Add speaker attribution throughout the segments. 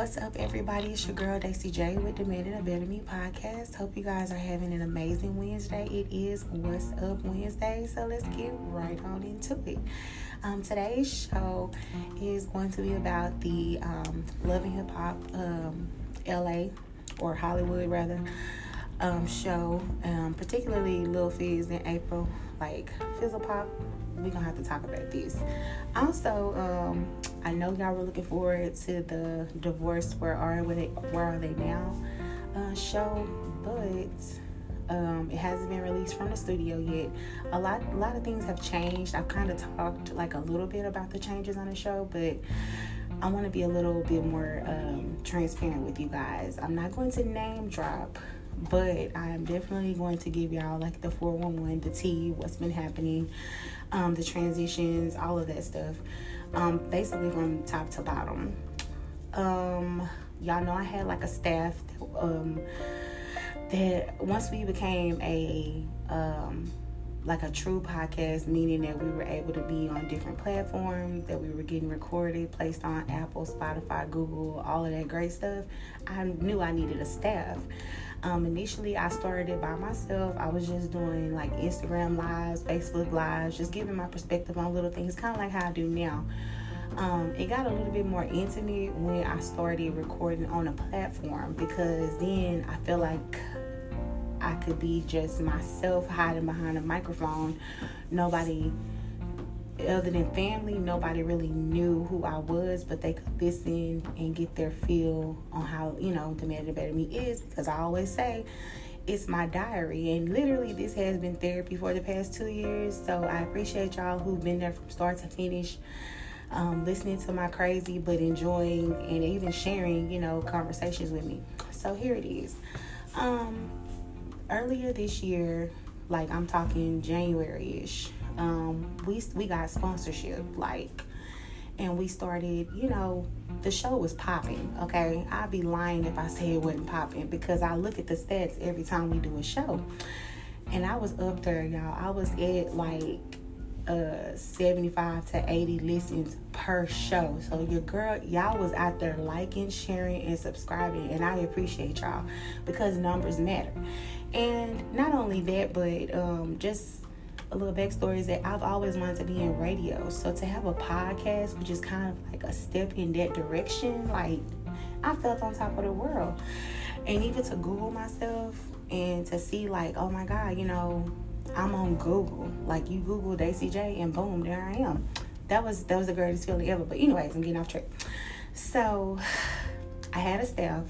Speaker 1: What's up, everybody? It's your girl Daisy J with the Men a Better Me podcast. Hope you guys are having an amazing Wednesday. It is What's Up Wednesday, so let's get right on into it. Um, today's show is going to be about the um, Hip Hop um, LA or Hollywood rather um, show, um, particularly Lil Fizz in Apryl, like Fizzle Pop. We're gonna have to talk about this. Also, um, I know y'all were looking forward to the divorce where are they where are they now uh, show, but um, it hasn't been released from the studio yet. A lot a lot of things have changed. I've kind of talked like a little bit about the changes on the show, but I want to be a little bit more um, transparent with you guys. I'm not going to name drop but I am definitely going to give y'all like the 411, the T, what's been happening, um, the transitions, all of that stuff, um, basically from top to bottom. Um, y'all know I had like a staff that, um, that once we became a um, like a true podcast, meaning that we were able to be on different platforms, that we were getting recorded, placed on Apple, Spotify, Google, all of that great stuff. I knew I needed a staff. Um, initially, I started it by myself. I was just doing like Instagram lives, Facebook lives, just giving my perspective on little things, kind of like how I do now. Um, it got a little bit more intimate when I started recording on a platform because then I feel like I could be just myself hiding behind a microphone. Nobody other than family, nobody really knew who I was, but they could listen and get their feel on how, you know, the man the better me is because I always say it's my diary and literally this has been therapy for the past two years. So I appreciate y'all who've been there from start to finish. Um, listening to my crazy but enjoying and even sharing, you know, conversations with me. So here it is. Um, earlier this year, like I'm talking January ish, um, we we got sponsorship like and we started you know the show was popping okay? I'd be lying if i say it wasn't popping because i look at the stats every time we do a show. And i was up there y'all. I was at like uh 75 to 80 listens per show. So your girl y'all was out there liking sharing and subscribing and i appreciate y'all because numbers matter and not only that but um just a little backstory is that I've always wanted to be in radio. So to have a podcast, which is kind of like a step in that direction, like I felt on top of the world. And even to Google myself and to see like, oh my God, you know, I'm on Google. Like you Google Daisy J and boom, there I am. That was that was the greatest feeling ever. But anyways, I'm getting off track. So I had a staff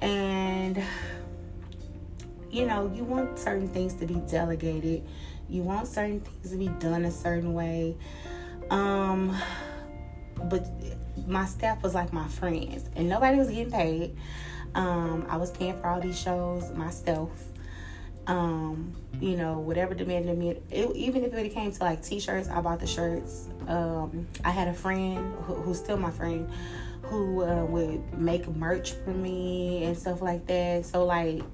Speaker 1: and you know, you want certain things to be delegated you want certain things to be done a certain way. Um, but my staff was like my friends, and nobody was getting paid. Um, I was paying for all these shows myself. Um, you know, whatever demanded me, it, even if it came to like t-shirts, I bought the shirts. Um, I had a friend who, who's still my friend who uh, would make merch for me and stuff like that. So like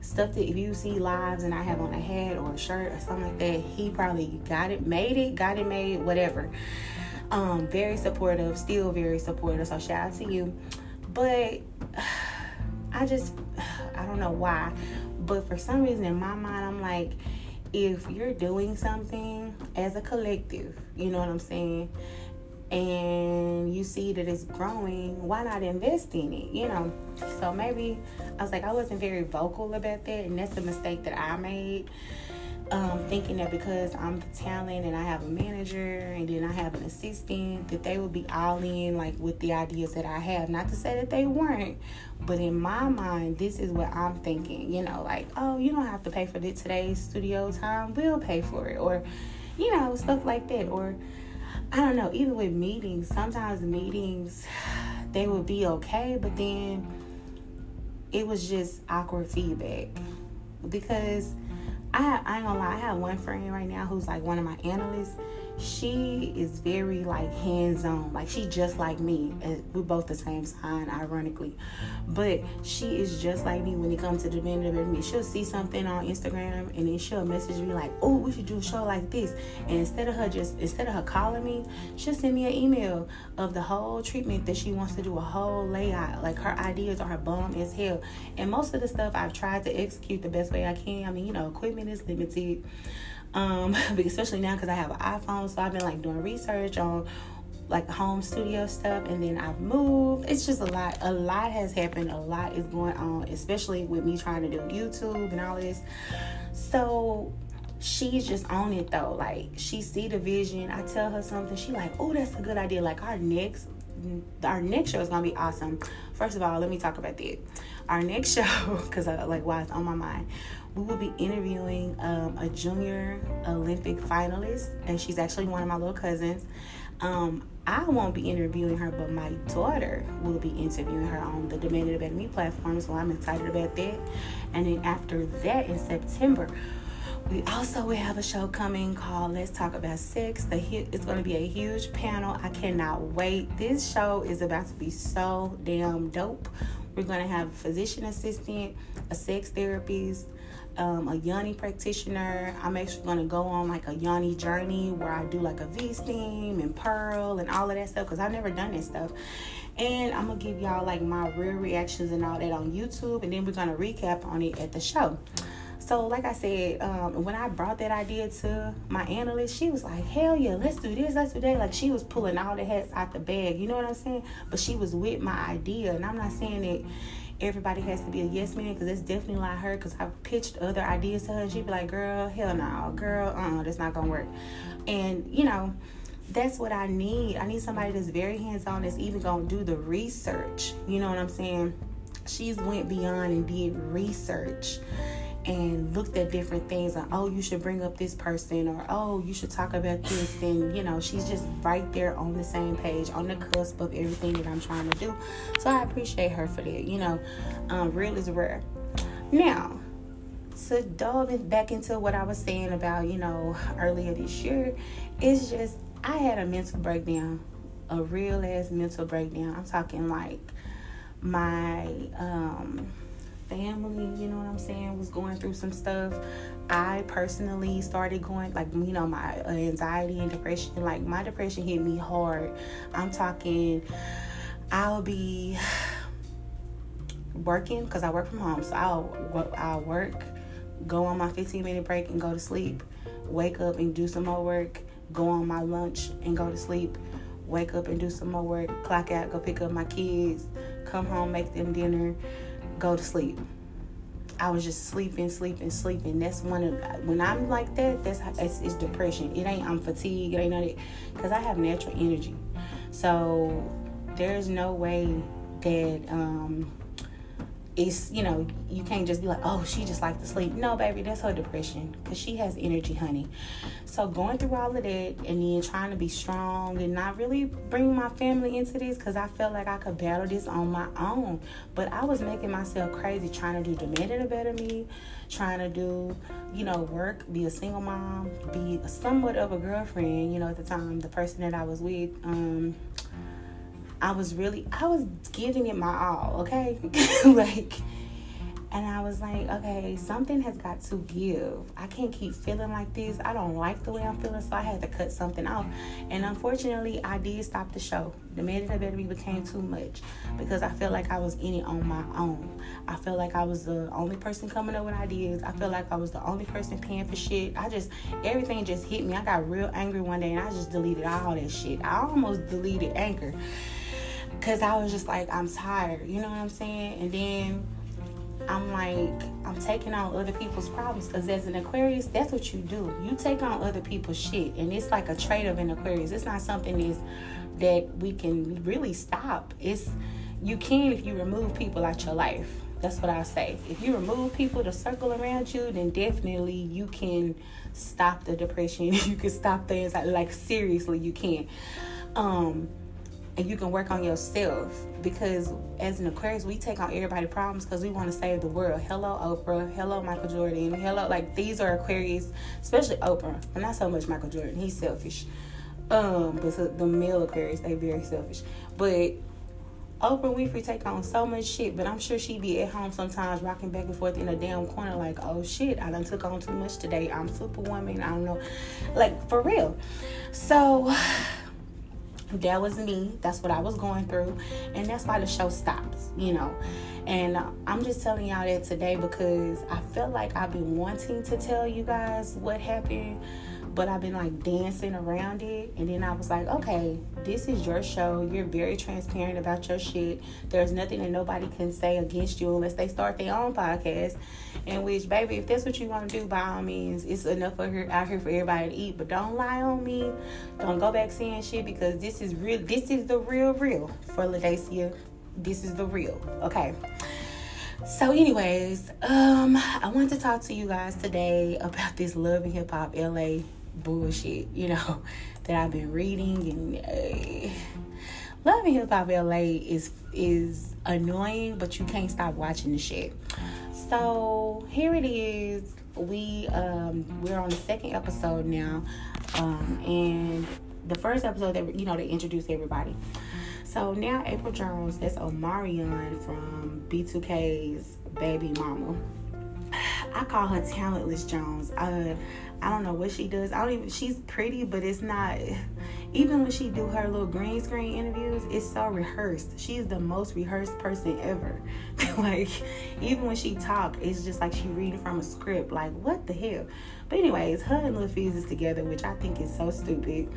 Speaker 1: stuff that if you see lives and I have on a hat or a shirt or something like that, he probably got it, made it, got it made, whatever. Um, very supportive, still very supportive. So shout out to you. But I just I don't know why, but for some reason in my mind I'm like, if you're doing something as a collective, you know what I'm saying? And you see that it's growing, why not invest in it? You know? So maybe I was like, I wasn't very vocal about that, and that's a mistake that I made. Um, thinking that because I'm the talent and I have a manager and then I have an assistant, that they would be all in like with the ideas that I have. Not to say that they weren't, but in my mind, this is what I'm thinking. You know, like, oh, you don't have to pay for the, today's studio time, we'll pay for it, or you know, stuff like that, or I don't know, even with meetings, sometimes meetings they would be okay, but then it was just awkward feedback because I, I ain't gonna lie, I have one friend right now who's like one of my analysts. She is very like hands-on. Like she just like me we're both the same sign ironically. But she is just like me when it comes to demanding of me. She'll see something on instagram and then she'll message me like oh we should do a show like this. And instead of her just instead of her calling me she'll send me an email of the whole treatment that she wants to do a whole layout. Like her ideas are her bomb as hell. And most of the stuff i've tried to execute the best way i can. I mean you know equipment is limited um, but especially now because I have an iPhone, so I've been like doing research on like home studio stuff and then I've moved. It's just a lot. A lot has happened. A lot is going on, especially with me trying to do YouTube and all this. So she's just on it though. Like she see the vision. I tell her something, she like, oh, that's a good idea. Like our next our next show is gonna be awesome. First of all, let me talk about that. Our next show, because like why it's on my mind we will be interviewing um, a junior Olympic finalist, and she's actually one of my little cousins. Um, I won't be interviewing her, but my daughter will be interviewing her on the Demanded About Me platform, so I'm excited about that. And then after that, in September, we also will have a show coming called Let's Talk About Sex. The it's going to be a huge panel. I cannot wait. This show is about to be so damn dope. We're going to have a physician assistant, a sex therapist, um, a yoni practitioner. I'm actually going to go on like a yoni journey where I do like a V steam and pearl and all of that stuff because I've never done this stuff. And I'm to give y'all like my real reactions and all that on YouTube. And then we're to recap on it at the show. So, like I said, um, when I brought that idea to my analyst, she was like, "Hell yeah, let's do this, let's do that." Like she was pulling all the hats out the bag. You know what I'm saying? But she was with my idea, and I'm not saying that everybody has to be a yes man because that's definitely like her because I've pitched other ideas to her and she'd be like, girl, hell no, girl, uh, that's not gonna work. And you know, that's what I need. I need somebody that's very hands on that's even gonna do the research. You know what I'm saying? She's went beyond and did research and looked at different things like oh you should bring up this person or oh you should talk about this and you know she's just right there on the same page on the cusp of everything that i'm trying to do. So i appreciate her for that you know um, real is rare. Now to delve back into what i was saying about you know earlier this year it's just i had a mental breakdown a real ass mental breakdown. I'm talking like my um family, you know what I'm saying, was going through some stuff. I personally started going, like, you know, my anxiety and depression. Like, my depression hit me hard. I'm talking, I'll be working because I work from home. So I'll, I'll work, go on my 15 minute break and go to sleep, wake up and do some more work, go on my lunch and go to sleep, wake up and do some more work, clock out, go pick up my kids, come home, make them dinner go to sleep. I was just sleeping, sleeping, sleeping. That's one of when I'm like that. That's it's, it's depression. It ain't I'm fatigued. It ain't none because I have natural energy. So there's no way that um, it's you know you can't just be like oh she just like to sleep. No baby that's her depression because she has energy honey. So going through all of that and then trying to be strong and not really bring my family into this because i felt like i could battle this on my own. But i was making myself crazy trying to do demanding a better me trying to do you know work be a single mom be somewhat of a girlfriend you know at the time the person that i was with um I was really, I was giving it my all, okay? like, and I was like, okay, something has got to give. I can't keep feeling like this. I don't like the way I'm feeling, so I had to cut something off. And unfortunately, I did stop the show. The Baby became too much because I felt like I was in it on my own. I felt like I was the only person coming up with ideas. I felt like I was the only person paying for shit. I just, everything just hit me. I got real angry one day and I just deleted all that shit. I almost deleted Anchor because I was just like, I'm tired. You know what I'm saying? And then I'm like, I'm taking on other people's problems because as an Aquarius, that's what you do. You take on other people's shit, and it's like a trait of an Aquarius. It's not something that's, that we can really stop. It's you can if you remove people out your life. That's what I say. If you remove people to circle around you, then definitely you can stop the depression. you can stop the anxiety. Like seriously, you can. Um, and you can work on yourself because as an Aquarius, we take on everybody's problems because we want to save the world. Hello, Oprah. Hello, Michael Jordan. Hello, like these are Aquarius, especially Oprah, but not so much Michael Jordan. He's selfish. Um, but the male Aquarius, they very selfish. But Oprah Winfrey take on so much shit, but I'm sure she'd be at home sometimes rocking back and forth in a damn corner like, oh shit, I done took on too much today. I'm superwoman. I don't know. Like, for real. So that was me. That's what I was going through. And that's why the show stops, you know. And uh, I'm just telling y'all that today because I felt like I've been wanting to tell you guys what happened but I've been like dancing around it. And then I was like, okay, this is your show. You're very transparent about your shit. There's nothing that nobody can say against you unless they start their own podcast. In which, baby, if that's what you want to do, by all means, it's enough for her out here for everybody to eat. But don't lie on me. Don't go back saying shit because this is real. This is the real, real for Ladacia. This is the real. Okay. So, anyways, um, I want to talk to you guys today about this Love and Hip Hop LA bullshit, you know, that I've been reading and uh, Love and Hip Hop LA is is annoying, but you can't stop watching the shit. So here it is. We um we're on the second episode now, um and the first episode that you know they introduced everybody. So now Apryl Jones, that's Omarion from B2K's baby mama. I call her talentless Jones. Uh, I don't know what she does. I don't even. She's pretty, but it's not. Even when she do her little green screen interviews, it's so rehearsed. She's the most rehearsed person ever. like even when she talk, it's just like she reading from a script. Like what the hell? But anyways, her and Lil Fizz is together, which I think is so stupid.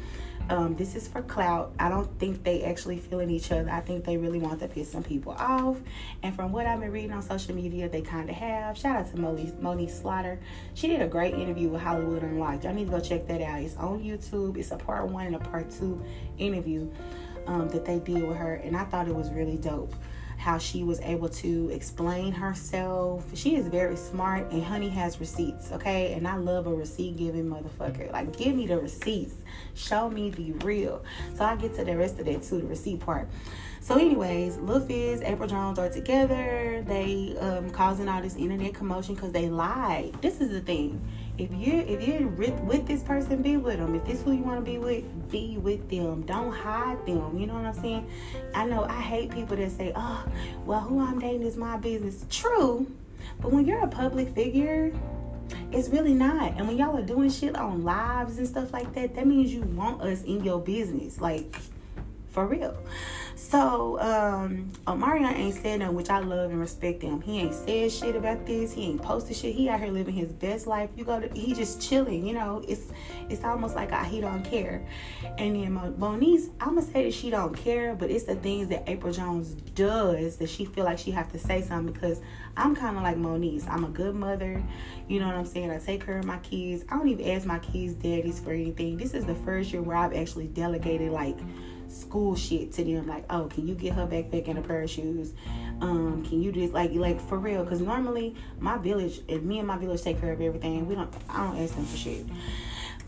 Speaker 1: Um, this is for clout. I don't think they actually feeling each other. I think they really want to piss some people off. And from what I've been reading on social media, they kind of have. Shout out to Monique, Monique Slaughter. She did a great interview with Hollywood Unlocked. Y'all need to go check that out. It's on YouTube. It's a part one and a part two interview um, that they did with her. And I thought it was really dope how she was able to explain herself. She is very smart, and Honey has receipts, okay? And I love a receipt giving motherfucker. Like, give me the receipts, show me the real. So I get to the rest of that too, the receipt part. So, anyways, Lil Fizz, Apryl Jones are together. They um, causing all this internet commotion because they lied. This is the thing if you if you're with this person, be with them. If this who you want to be with, be with them. Don't hide them. You know what I'm saying? I know I hate people that say, "Oh, well, who I'm dating is my business." True, but when you're a public figure, it's really not. And when y'all are doing shit on lives and stuff like that, that means you want us in your business, like for real. So, um, Omarion ain't said nothing, which I love and respect him. He ain't said shit about this. He ain't posted shit. He out here living his best life. You go to, he just chilling. You know, it's it's almost like I, he don't care. And then Moniece, I'm gonna say that she don't care, but it's the things that Apryl Jones does that she feel like she have to say something because I'm kind of like Moniece. I'm a good mother. You know what I'm saying? I take care of my kids. I don't even ask my kids' daddies for anything. This is the first year where I've actually delegated like school shit to them. Like oh can you get her backpack and a pair of shoes? Um can you just like like for real. Because normally my village and me and my village take care of everything we don't i don't ask them for shit.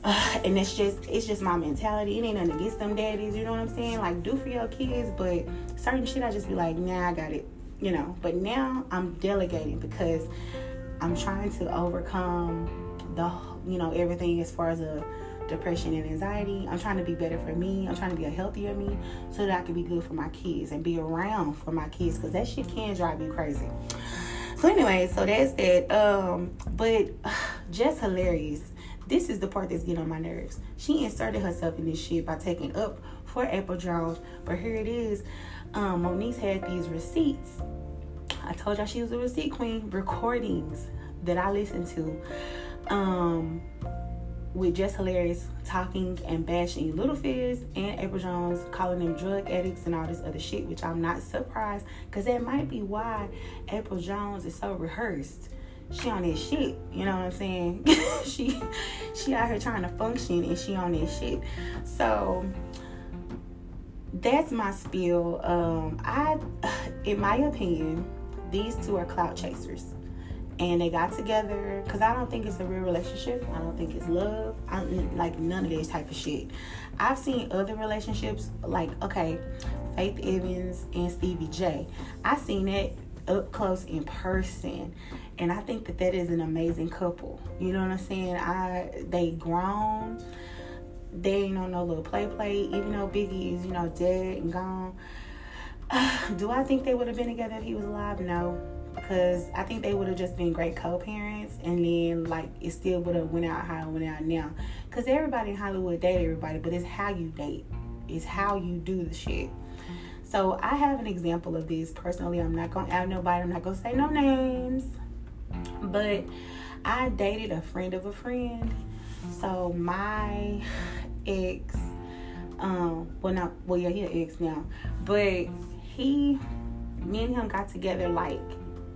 Speaker 1: Uh, and it's just it's just my mentality. It ain't nothing against them daddies you know what i'm saying? Like do for your kids but certain shit i just be like nah i got it you know? But now i'm delegating because i'm trying to overcome the you know everything as far as a depression and anxiety. I'm trying to be better for me. I'm trying to be a healthier me so that I can be good for my kids and be around for my kids because that shit can drive you crazy. So anyway, so that's that. Um, but just hilarious. This is the part that's getting on my nerves. She inserted herself in this shit by taking up for Apryl Jones, but here it is. Um, Moniece had these receipts. I told y'all she was a receipt queen. Recordings that I listened to. Um, with Just Hilarious talking and bashing Little Fizz and Apryl Jones, calling them drug addicts and all this other shit, which I'm not surprised because that might be why Apryl Jones is so rehearsed. She on this shit, you know what I'm saying? she she out here trying to function and she on this shit. So that's my spiel. Um, I, in my opinion, these two are clout chasers and they got together because I don't think it's a real relationship. I don't think it's love. I like none of this type of shit. I've seen other relationships like okay, Faith Evans and Stevie J. I seen that up close in person, and I think that that is an amazing couple. You know what I'm saying? I they grown. they ain't on no little play play, even though Biggie is, you know, dead and gone. Do I think they would have been together if he was alive? No. Because I think they would have just been great co-parents and then like it still would have went out how it went out now. Cause everybody in Hollywood date everybody, but it's how you date. It's how you do the shit. So I have an example of this personally. I'm not gonna out nobody. I'm not gonna say no names, but I dated a friend of a friend. So my ex, um, well not well yeah he an ex now, but he, me and him got together like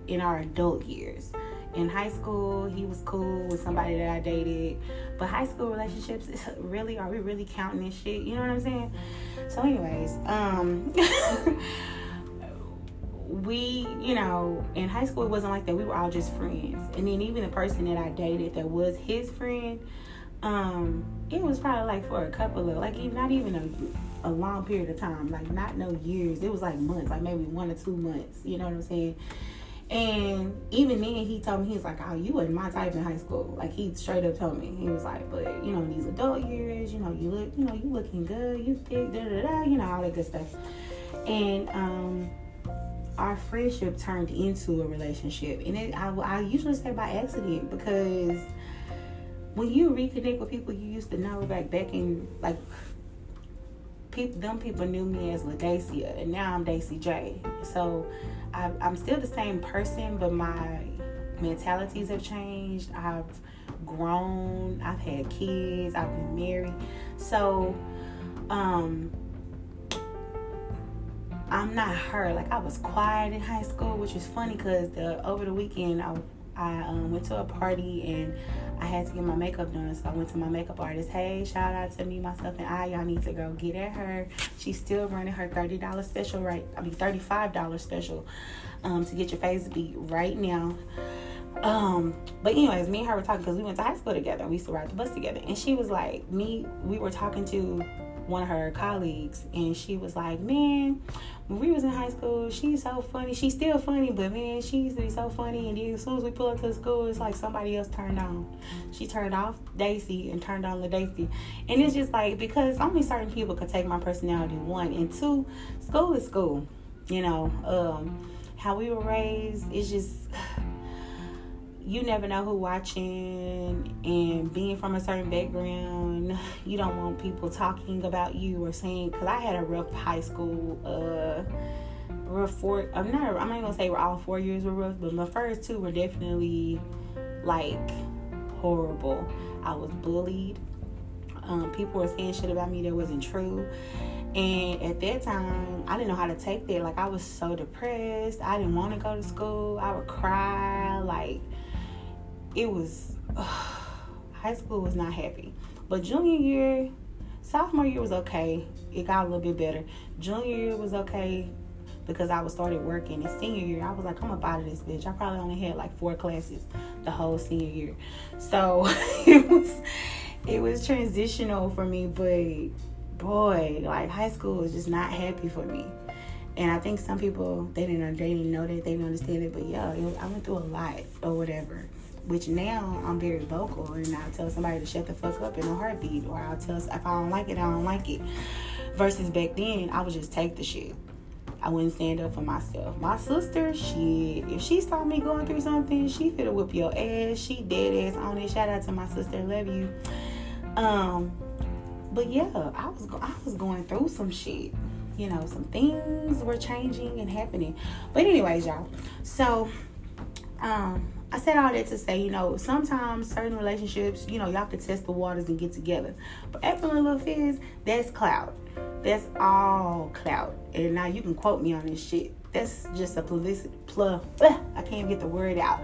Speaker 1: in our adult years. In high school, he was cool with somebody that I dated, but high school relationships, really, are we really counting this shit? You know what I'm saying? So, anyways, um. we, you know, in high school it wasn't like that. We were all just friends. And then even the person that I dated that was his friend, um, it was probably like for a couple of like not even a, a long period of time, like not no years. It was like months, like maybe one or two months. You know what I'm saying? And even then, he told me he was like, "Oh, you wasn't my type in high school." Like he straight up told me he was like, "But you know, in these adult years, you know, you look, you know, you looking good, you thick, da da da, you know, all that good stuff." And um, our friendship turned into a relationship, and it I, I usually say by accident because when you reconnect with people you used to know back back in like people them people knew me as Ladacia and now I'm Daisy J. So I, I'm still the same person, but my mentalities have changed. I've grown. I've had kids. I've been married. So, um, I'm not her. Like I was quiet in high school, which is funny because the over the weekend I I um, went to a party and I had to get my makeup done. So I went to my makeup artist. Hey, shout out to me, myself, and I. Y'all need to go get at her. She's still running her $30 special right. I mean $35 special um, to get your face beat right now. Um, but anyways, me and her were talking because we went to high school together. and We used to ride the bus together. And she was like, me, we were talking to one of her colleagues and she was like, Man, when we was in high school, she's so funny. She's still funny, but man, she used to be so funny. And then as soon as we pull up to school, it's like somebody else turned on. She turned off Daisy and turned on the Daisy. And it's just like because only certain people could take my personality, one. And two, school is school. You know, um, how we were raised is just you never know who watching and being from a certain background you don't want people talking about you or saying because i had a rough high school uh rough four i'm not i'm not gonna say we're all four years were rough but my first two were definitely like horrible i was bullied um, people were saying shit about me that wasn't true and at that time, I didn't know how to take that. Like, I was so depressed. I didn't want to go to school. I would cry. It was uh, high school was not happy. But junior year, sophomore year was okay. It got a little bit better. Junior year was okay because I was started working. And senior year, I was like, I'm about this bitch. I probably only had like four classes the whole senior year. So it was it was transitional for me, but boy, like high school was just not happy for me. And I think some people they didn't they didn't know that they didn't understand it, but yeah, it, I went through a lot or whatever which now I'm very vocal and I'll tell somebody to shut the fuck up in a heartbeat or I'll tell if I don't like it, I don't like it. Versus back then, I would just take the shit. I wouldn't stand up for myself. My sister, she if she saw me going through something, she finna whip your ass. She dead ass on it. Shout out to my sister, love you. Um, but yeah, I was I was going through some shit. You know, some things were changing and happening. But anyways, y'all. So, um, I said all that to say, you know, sometimes certain relationships, you know, y'all can test the waters and get together. But Apryl and Lil Fizz, that's clout. That's all clout. And now you can quote me on this shit. That's just a publicity, pl- I can't get the word out.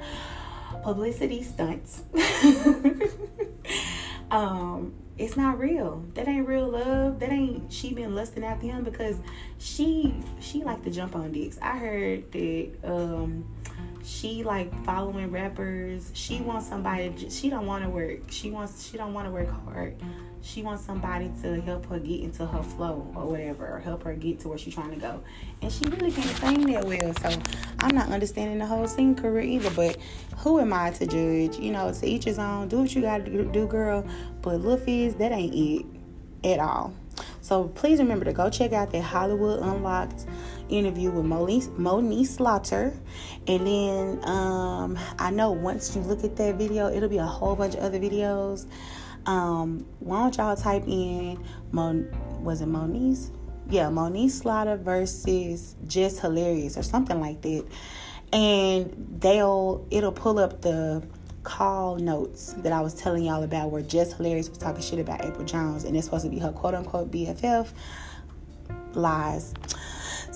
Speaker 1: Publicity stunts. um, it's not real. That ain't real love. That ain't she been lusting after him because she she like to jump on dicks. I heard that um she like following rappers. She wants somebody she don't want to work. She wants she don't want to work hard. She wants somebody to help her get into her flow or whatever or help her get to where she's trying to go. And she really can't sing that well so i'm not understanding the whole singing career either but who am i to judge? You know to each his own. Do what you gotta do girl. But Lil Fizz, that ain't it at all. So please remember to go check out that Hollywood Unlocked interview with Monique Slaughter. And then um, I know once you look at that video, it'll be a whole bunch of other videos. Um, why don't y'all type in Mon was it Monique's? Yeah, Monique Slaughter versus Just Hilarious or something like that. And they'll it'll pull up the call notes that I was telling y'all about where Just Hilarious was talking shit about Apryl Jones and it's supposed to be her quote unquote BFF. Lies.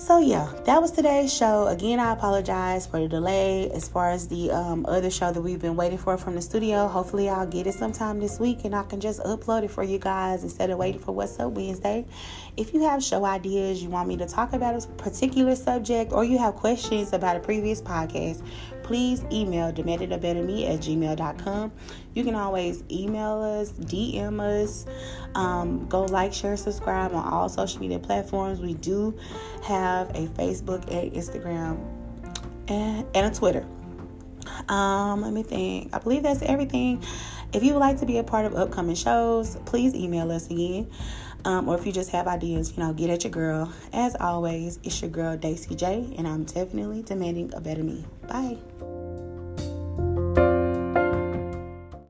Speaker 1: So yeah, that was today's show. Again, I apologize for the delay as far as the um, other show that we've been waiting for from the studio. Hopefully, I'll get it sometime this week and I can just upload it for you guys instead of waiting for What's Up Wednesday. If you have show ideas, you want me to talk about a particular subject, or you have questions about a previous podcast, please email dementedabetterme at gmail.com. You can always email us, DM us, um, go like, share, subscribe on all social media platforms. We do have a Facebook and Instagram and, and a Twitter. Um, let me think. I believe that's everything. If you would like to be a part of upcoming shows, please email us again. Um, or if you just have ideas, you know, get at your girl. As always, it's your girl Daisy J, and I'm definitely demanding a better me. Bye.